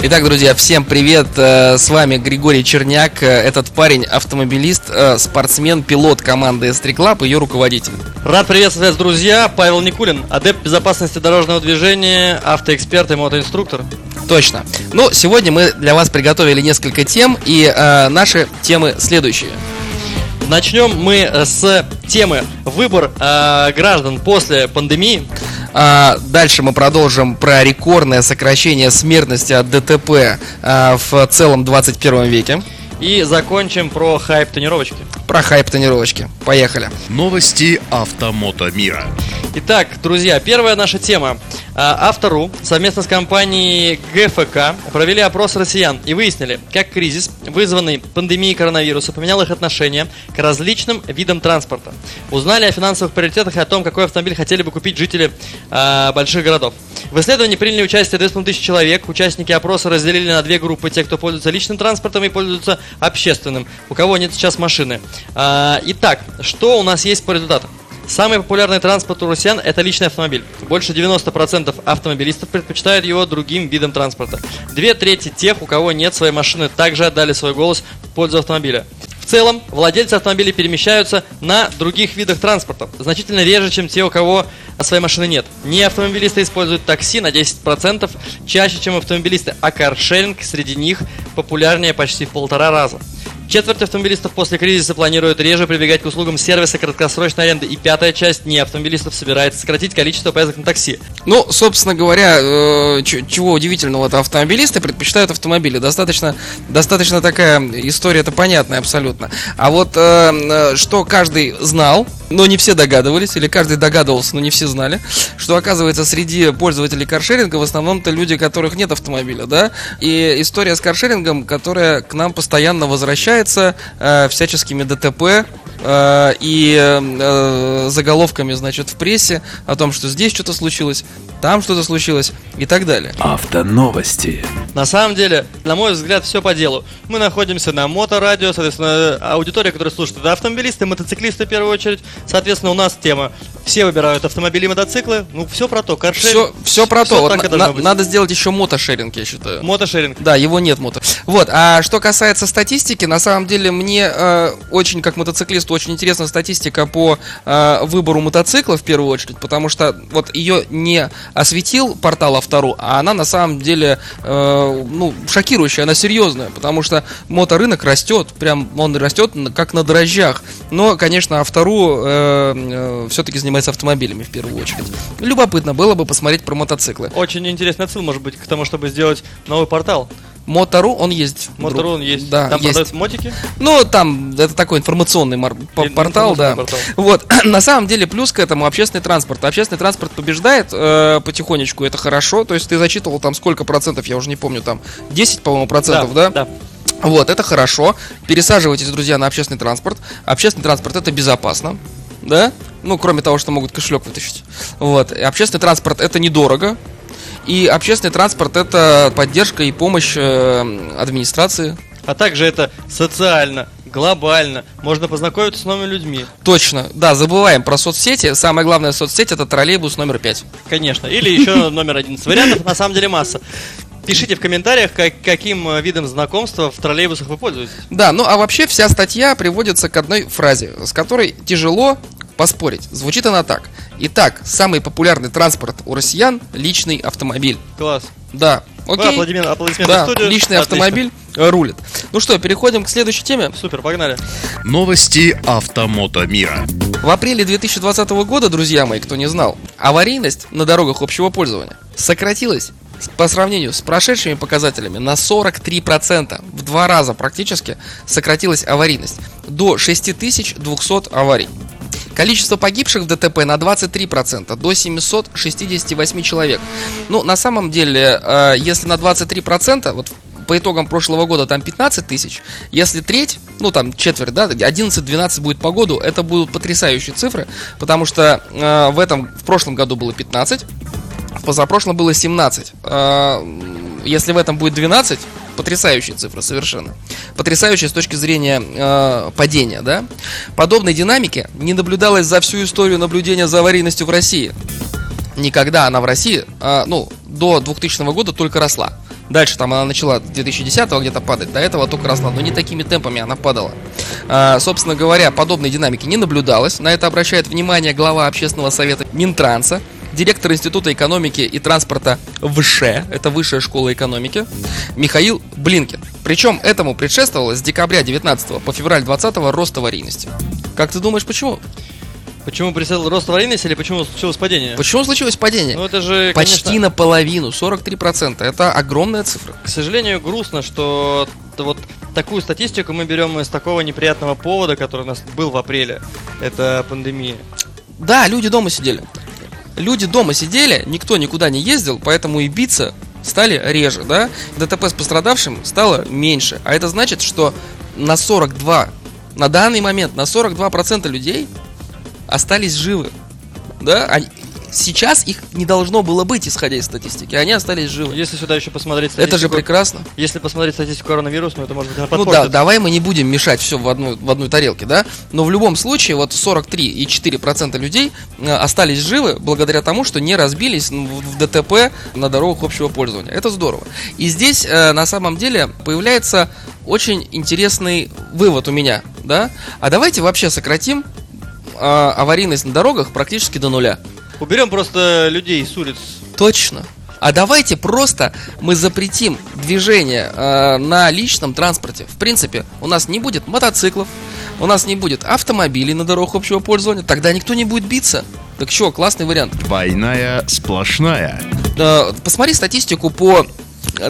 Итак, друзья, всем привет! Э, С вами Григорий Черняк. Э, Этот парень автомобилист, э, спортсмен, пилот команды S3 Club, ее руководитель. Рад приветствовать вас, друзья. Павел Никулин, адепт безопасности дорожного движения, автоэксперт и мотоинструктор. Точно. Ну, сегодня мы для вас приготовили несколько тем, и э, наши темы следующие. Начнем мы э, с темы «Выбор э, граждан после пандемии». А, дальше мы продолжим про рекордное сокращение смертности от ДТП а, в целом 21 веке. И закончим про хайп тренировочки. Про хайп тренировочки. Поехали. Новости автомото мира. Итак, друзья, первая наша тема. А, Автору совместно с компанией ГФК провели опрос россиян и выяснили, как кризис, вызванный пандемией коронавируса, поменял их отношение к различным видам транспорта. Узнали о финансовых приоритетах и о том, какой автомобиль хотели бы купить жители а, больших городов. В исследовании приняли участие 2500 человек. Участники опроса разделили на две группы. Те, кто пользуется личным транспортом и пользуются общественным. У кого нет сейчас машины. А, итак, что у нас есть по результатам? Самый популярный транспорт у россиян – это личный автомобиль. Больше 90% автомобилистов предпочитают его другим видам транспорта. Две трети тех, у кого нет своей машины, также отдали свой голос в пользу автомобиля. Целом, владельцы автомобилей перемещаются на других видах транспорта, значительно реже, чем те, у кого своей машины нет. Не автомобилисты используют такси на 10% чаще, чем автомобилисты, а каршеринг среди них популярнее почти в полтора раза. Четверть автомобилистов после кризиса планируют реже прибегать к услугам сервиса краткосрочной аренды. И пятая часть не автомобилистов собирается сократить количество поездок на такси. Ну, собственно говоря, э, чего удивительного, это автомобилисты предпочитают автомобили. Достаточно, достаточно такая история, это понятная абсолютно. А вот э, э, что каждый знал, но не все догадывались, или каждый догадывался, но не все знали, что оказывается среди пользователей каршеринга в основном-то люди, у которых нет автомобиля, да? И история с каршерингом, которая к нам постоянно возвращается э, всяческими ДТП, э, и э, заголовками, значит, в прессе о том, что здесь что-то случилось, там что-то случилось и так далее. Автоновости На самом деле, на мой взгляд, все по делу. Мы находимся на моторадио, соответственно, аудитория, которая слушает, это автомобилисты, мотоциклисты в первую очередь. Соответственно, у нас тема все выбирают автомобили и мотоциклы. Ну, все про то. Каршеринг. Все, все про то. всё Вот так на- на- надо сделать еще мотошеринг, я считаю. Мотошеринг. Да, его нет мото. Вот, а что касается статистики, на самом деле мне э, очень, как мотоциклисту, очень интересна статистика по э, выбору мотоцикла в первую очередь, потому что вот ее не осветил портал Автору, а она на самом деле, э, ну, шокирующая, она серьезная, потому что моторынок растет, прям он растет как на дрожжах. Но, конечно, Автору все-таки занимается автомобилями в первую очередь. Любопытно было бы посмотреть про мотоциклы. Очень интересный отсыл, может быть, к тому, чтобы сделать новый портал. Мотору он есть. друг. Моторон есть. Да, Там есть. продаются мотики. Ну, там это такой информационный мар- портал, да. информационный портал. Вот, на самом деле плюс к этому общественный транспорт. Общественный транспорт побеждает э, потихонечку, это хорошо. То есть ты зачитывал там сколько процентов, я уже не помню, там 10, по-моему, процентов, да? Да. Вот, это хорошо. Пересаживайтесь, друзья, на общественный транспорт. Общественный транспорт это безопасно. Да? Ну, кроме того, что могут кошелек вытащить. Вот. И общественный транспорт это недорого. И общественный транспорт это поддержка и помощь э, администрации. А также это социально, глобально. Можно познакомиться с новыми людьми. Точно, да, забываем про соцсети. Самая главная соцсеть это троллейбус номер 5. Конечно. Или еще номер один. Вариантов на самом деле масса. Пишите в комментариях, как- каким э, видом знакомства в троллейбусах вы пользуетесь. Да, ну а вообще вся статья приводится к одной фразе, с которой тяжело поспорить. Звучит она так. Итак, самый популярный транспорт у россиян – личный автомобиль. Класс. Да, окей. аплодисменты, аплодисменты Да, студию. личный Отлично. автомобиль рулит. Ну что, переходим к следующей теме. Супер, погнали. Новости автомото мира. В апреле 2020 года, друзья мои, кто не знал, аварийность на дорогах общего пользования сократилась по сравнению с прошедшими показателями на 43%. В два раза практически сократилась аварийность до 6200 аварий. Количество погибших в ДТП на 23%, до 768 человек. Ну, на самом деле, э, если на 23%, вот по итогам прошлого года там 15 тысяч, если треть, ну там четверть, да, 11-12 будет по году, это будут потрясающие цифры, потому что э, в этом, в прошлом году было 15, в позапрошлом было 17. Э, если в этом будет 12, потрясающая цифра совершенно. Потрясающая с точки зрения э, падения, да. Подобной динамики не наблюдалось за всю историю наблюдения за аварийностью в России. Никогда она в России, э, ну, до 2000 года только росла. Дальше там она начала 2010 где-то падать, до этого только росла, но не такими темпами она падала. А, собственно говоря, подобной динамики не наблюдалось. На это обращает внимание глава общественного совета Минтранса, директор Института экономики и транспорта ВШ, это Высшая школа экономики, Михаил Блинкин. Причем этому предшествовало с декабря 19 по февраль 20 рост аварийности. Как ты думаешь, почему? Почему представил рост аварийности или почему случилось падение? Почему случилось падение? Ну это же, Почти конечно, наполовину, 43%. Это огромная цифра. К сожалению, грустно, что вот такую статистику мы берем из такого неприятного повода, который у нас был в апреле. Это пандемия. Да, люди дома сидели. Люди дома сидели, никто никуда не ездил, поэтому и биться стали реже, да? ДТП с пострадавшим стало меньше. А это значит, что на 42, на данный момент на 42% людей остались живы. Да? Сейчас их не должно было быть, исходя из статистики. Они остались живы. Если сюда еще посмотреть статистику, Это же прекрасно. Если посмотреть статистику коронавируса, ну это может быть Ну да, давай мы не будем мешать все в одной, в одной тарелке, да? Но в любом случае, вот 43,4% людей э, остались живы благодаря тому, что не разбились ну, в в ДТП на дорогах общего пользования. Это здорово. И здесь э, на самом деле появляется очень интересный вывод у меня, да? А давайте вообще сократим э, аварийность на дорогах практически до нуля. Уберем просто людей с улиц. Точно. А давайте просто мы запретим движение э, на личном транспорте. В принципе, у нас не будет мотоциклов, у нас не будет автомобилей на дорогах общего пользования, тогда никто не будет биться. Так что, классный вариант. Двойная сплошная. Э, посмотри статистику по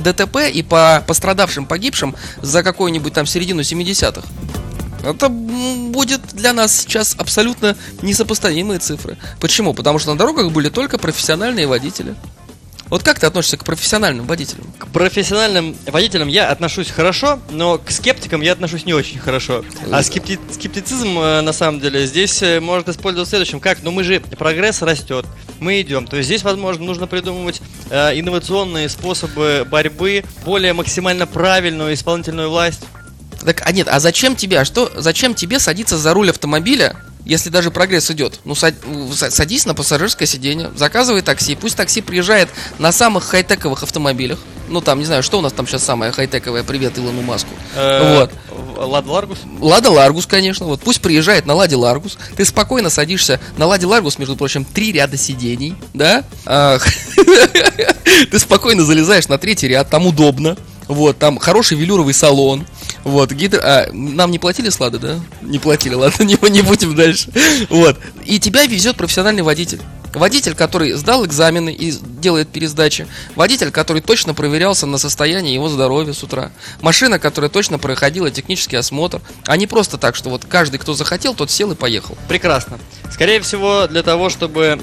ДТП и по пострадавшим, погибшим за какую-нибудь там середину 70-х. Это будет для нас сейчас абсолютно несопоставимые цифры. Почему? Потому что на дорогах были только профессиональные водители. Вот как ты относишься к профессиональным водителям? К профессиональным водителям я отношусь хорошо, но к скептикам я отношусь не очень хорошо. А скепти- скептицизм, э, на самом деле, здесь э, может использоваться в следующем. Как? Ну мы же, прогресс растет, мы идем. То есть здесь, возможно, нужно придумывать э, инновационные способы борьбы, более максимально правильную исполнительную власть. Так, а нет, а зачем тебе, а что, зачем тебе садиться за руль автомобиля, если даже прогресс идет? Ну, сад- са- садись на пассажирское сиденье, заказывай такси, пусть такси приезжает на самых хай-тековых автомобилях. Ну, там, не знаю, что у нас там сейчас самое хай-тековое, привет Илону Маску. Э, Вот. Лада Ларгус. Лада Ларгус, конечно, вот пусть приезжает на Ладе Ларгус, ты спокойно садишься на Ладе Ларгус, между прочим, три ряда сидений, да? А, Ты спокойно залезаешь на третий ряд, там удобно, вот, там хороший велюровый салон, вот, гидро... а, нам не платили с Лады, да? Не платили, ладно, не, не будем дальше, вот, и тебя везет профессиональный водитель. Водитель, который сдал экзамены и делает пересдачи. Водитель, который точно проверялся на состояние его здоровья с утра. Машина, которая точно проходила технический осмотр. А не просто так, что вот каждый, кто захотел, тот сел и поехал. Прекрасно. Скорее всего, для того, чтобы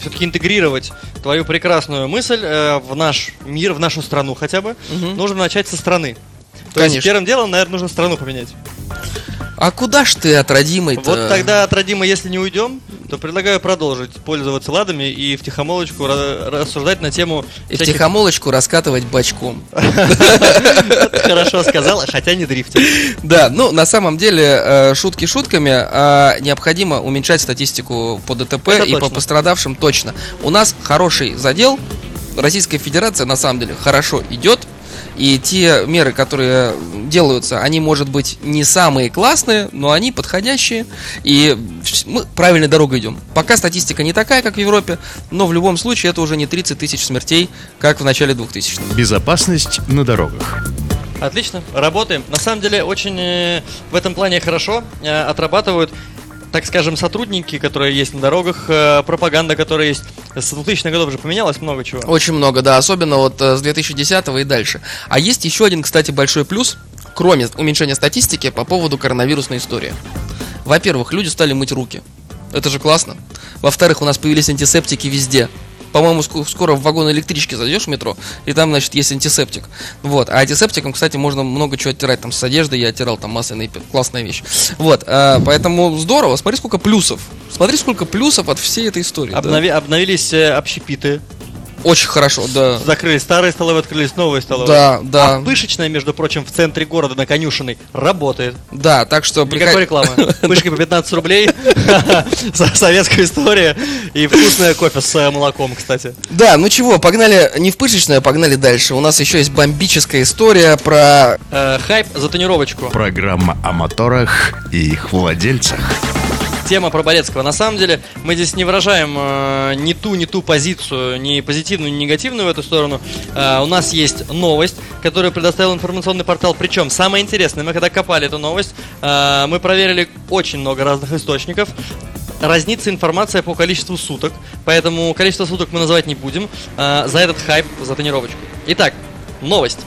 все-таки интегрировать твою прекрасную мысль э, в наш мир, в нашу страну хотя бы, Мгм. нужно начать со страны. То Конечно. есть первым делом, наверное, нужно страну поменять. А куда ж ты от родимой Вот тогда от Родима, если не уйдем, то предлагаю продолжить пользоваться ладами и в тихомолочку ра- рассуждать на тему... И в тихомолочку раскатывать бочком. Хорошо сказал, хотя не дрифтер. Да, ну на самом деле э, шутки шутками, а необходимо уменьшать статистику по ДТП Это и по пострадавшим точно. У нас хороший задел, Российская Федерация на самом деле хорошо идет. И те меры, которые делаются, они, может быть, не самые классные, но они подходящие. И мы правильной дорогой идем. Пока статистика не такая, как в Европе, но в любом случае это уже не 30 тысяч смертей, как в начале 2000-х. Безопасность на дорогах. Отлично, работаем. На самом деле, очень э, в этом плане хорошо э, отрабатывают, так скажем, сотрудники, которые есть на дорогах, э, пропаганда, которая есть. С 2000-х годов уже поменялось много чего. Очень много, да, особенно вот э, с 2010 и дальше. А есть еще один, кстати, большой плюс, кроме уменьшения статистики, по поводу коронавирусной истории. Во-первых, люди стали мыть руки. Это же классно. Во-вторых, у нас появились антисептики везде. По-моему, ск- скоро в вагон электрички зайдешь в метро, и там, значит, есть антисептик. Вот. А антисептиком, кстати, можно много чего оттирать. Там с одежды я оттирал, там масляная пе- классная вещь. Вот. а, поэтому здорово. Смотри, сколько плюсов. Смотри, сколько плюсов от всей этой истории. да. Обнови- Обновились э, общепиты. Очень хорошо, да. Закрыли старые столовые, открылись новые столовые. Да, да. А пышечная, между прочим, в центре города на конюшиной работает. Да, так что Никакой рекламы. Пышки по 15 рублей. Со- Советская история. И вкусное кофе с э, молоком, кстати. Да, ну чего, погнали не в пышечную, а погнали дальше. У нас еще есть бомбическая история про... Э, Хайп за тонировочку. Программа о моторах и их владельцах. Тема про Борецкого. На самом деле, мы здесь не выражаем э, ни ту, ни ту позицию, ни позитивную, ни негативную в эту сторону. Э, у нас есть новость, которую предоставил информационный портал. Причем, самое интересное, мы когда копали эту новость, э, мы проверили очень много разных источников. Разнится информация по количеству суток, поэтому количество суток мы называть не будем. э, за этот хайп, за тренировочку. Итак, новость.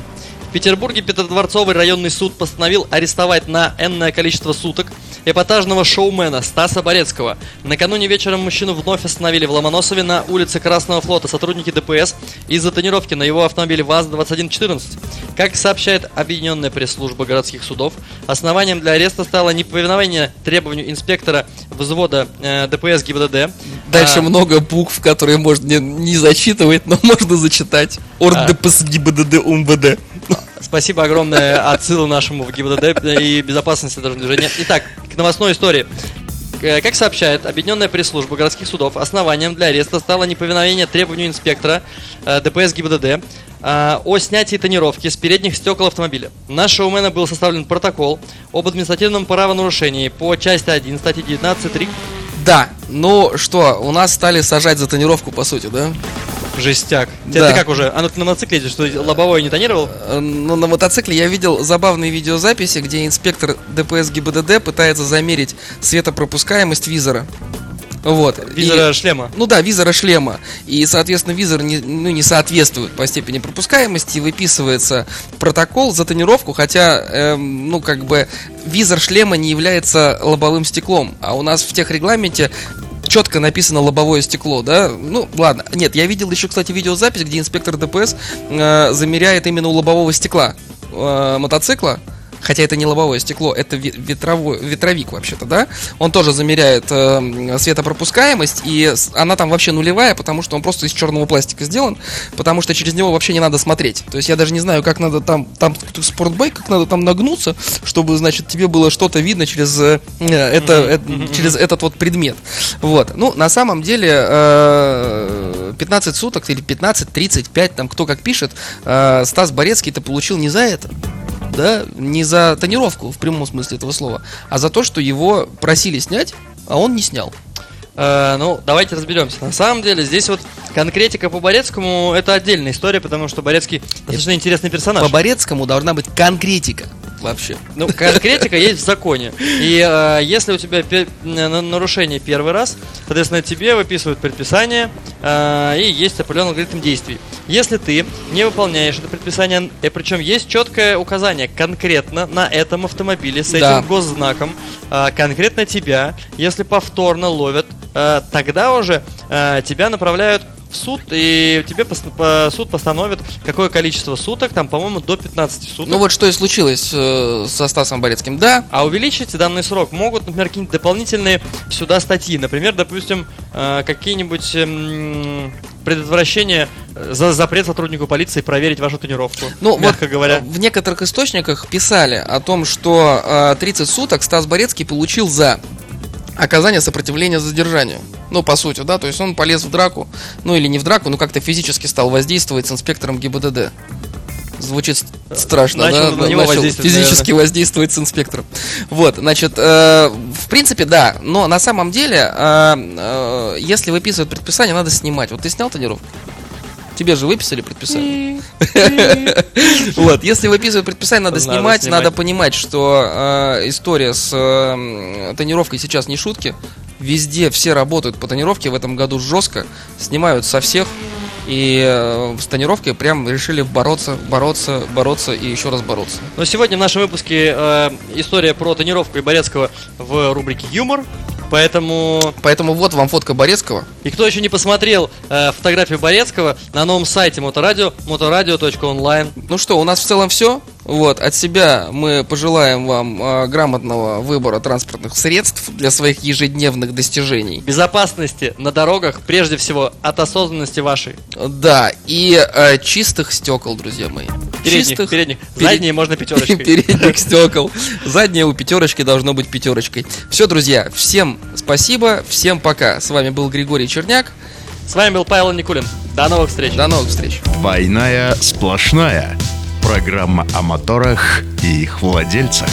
В Петербурге Петродворцовый районный суд постановил арестовать на энное количество суток эпатажного шоумена Стаса Борецкого. Накануне вечером мужчину вновь остановили в Ломоносове на улице Красного флота сотрудники ДПС из-за тонировки на его автомобиле ВАЗ-2114. Как сообщает Объединенная пресс-служба городских судов, основанием для ареста стало неповиновение требованию инспектора взвода э, ДПС ГИБДД. Дальше А, много букв, которые можно не, не зачитывать, но можно зачитать. Орд А. ДПС ГИБДД УМВД. Спасибо огромное отсылу нашему в ГИБДД и безопасности дорожного движения. Итак, к новостной истории. К- Как сообщает Объединенная пресс-служба городских судов, основанием для ареста стало неповиновение требованию инспектора э, ДПС ГИБДД э, о снятии тонировки с передних стекол автомобиля. На шоумена был составлен протокол об административном правонарушении по части 1 статьи 19.3 Да, ну что, у нас стали сажать за тонировку, по сути, да? Жестяк. Ты, Да. ты как уже? А ну ты на мотоцикле едешь, что лобовое не тонировал? Э, Ну, на мотоцикле я видел забавные видеозаписи, где инспектор ДПС ГИБДД пытается замерить светопропускаемость визора. Вот. И- Визора шлема. Ну да, визора шлема. И, соответственно, визор не, ну, не соответствует по степени пропускаемости. Выписывается протокол за тонировку, хотя, эм, ну, как бы, визор шлема не является лобовым стеклом. А у нас в техрегламенте четко написано лобовое стекло, да? Ну, ладно. Нет, я видел еще, кстати, видеозапись, где инспектор ДПС э, замеряет именно у лобового стекла э, мотоцикла. Хотя это не лобовое стекло, это ве- ветровой, ветровик вообще-то, да? Он тоже замеряет э, светопропускаемость, и она там вообще нулевая, потому что он просто из черного пластика сделан, потому что через него вообще не надо смотреть. То есть я даже не знаю, как надо там, там спортбайк, как надо там нагнуться, чтобы, значит, тебе было что-то видно через, э, это, э, через этот вот предмет. Вот. Ну, на самом деле, э, 15 суток или 15, 35, там кто как пишет, э, Стас Борецкий-то получил не за это да, не за тонировку в прямом смысле этого слова, а за то, что его просили снять, а он не снял. Э, ну, давайте разберемся. На самом деле, здесь вот конкретика по Борецкому это отдельная история, потому что Борецкий достаточно интересный персонаж. По Борецкому должна быть конкретика вообще. Ну, конкретика есть в законе. И э, если у тебя пе- на- нарушение первый раз, соответственно, тебе выписывают предписание, э, и есть определенный алгоритм действий. Если ты не выполняешь это предписание, и причем есть четкое указание конкретно на этом автомобиле с этим Да. госзнаком, э, конкретно тебя, если повторно ловят, э, тогда уже э, тебя направляют суд, и тебе пос- по- суд постановит, какое количество суток, там, по-моему, до 15 суток. Ну вот что и случилось э, со Стасом Борецким. Да, А увеличить данный срок могут, например, какие-нибудь дополнительные сюда статьи. Например, допустим, э, какие-нибудь эм, э, за запрет сотруднику полиции проверить вашу тренировку. ну мягко вот говоря. в некоторых источниках писали о том, что э, 30 суток Стас Борецкий получил за оказание сопротивления задержанию. Ну, по сути, да, то есть он полез в драку, ну или не в драку, но как-то физически стал воздействовать с инспектором ГИБДД. Звучит с- страшно, Начал да? на него воздействовать, физически воздействовать с инспектором. Вот, значит, э, в принципе, да, но на самом деле, э, э, если выписывают предписание, надо снимать. Вот ты снял тонировку? Тебе же выписали предписание. Вот, если выписывают предписание, надо снимать, надо понимать, что э, история с тонировкой сейчас не шутки. Везде все работают по тонировке в этом году жестко, снимают со всех. И э, с тонировкой прям решили бороться, бороться, бороться и еще раз бороться. Но сегодня в нашем выпуске э, история про тренировку и Борецкого в рубрике «Юмор». Поэтому... Поэтому вот вам фотка Борецкого. И кто еще не посмотрел э, фотографию Борецкого, на новом сайте Моторадио, моторадио.онлайн. Ну что, у нас в целом все. Вот, от себя мы пожелаем вам э, грамотного выбора транспортных средств для своих ежедневных достижений. Безопасности на дорогах, прежде всего, от осознанности вашей. Да, и э, чистых стекол, друзья мои. Передних, чистых, передних. перед- Задние можно пятерочкой. передних стекол. Заднее у пятерочки должно быть пятерочкой. Все, друзья, всем спасибо, всем пока. С вами был Григорий Черняк. С вами был Павел Никулин. До новых встреч. До новых встреч. Двойная сплошная. Программа о моторах и их владельцах.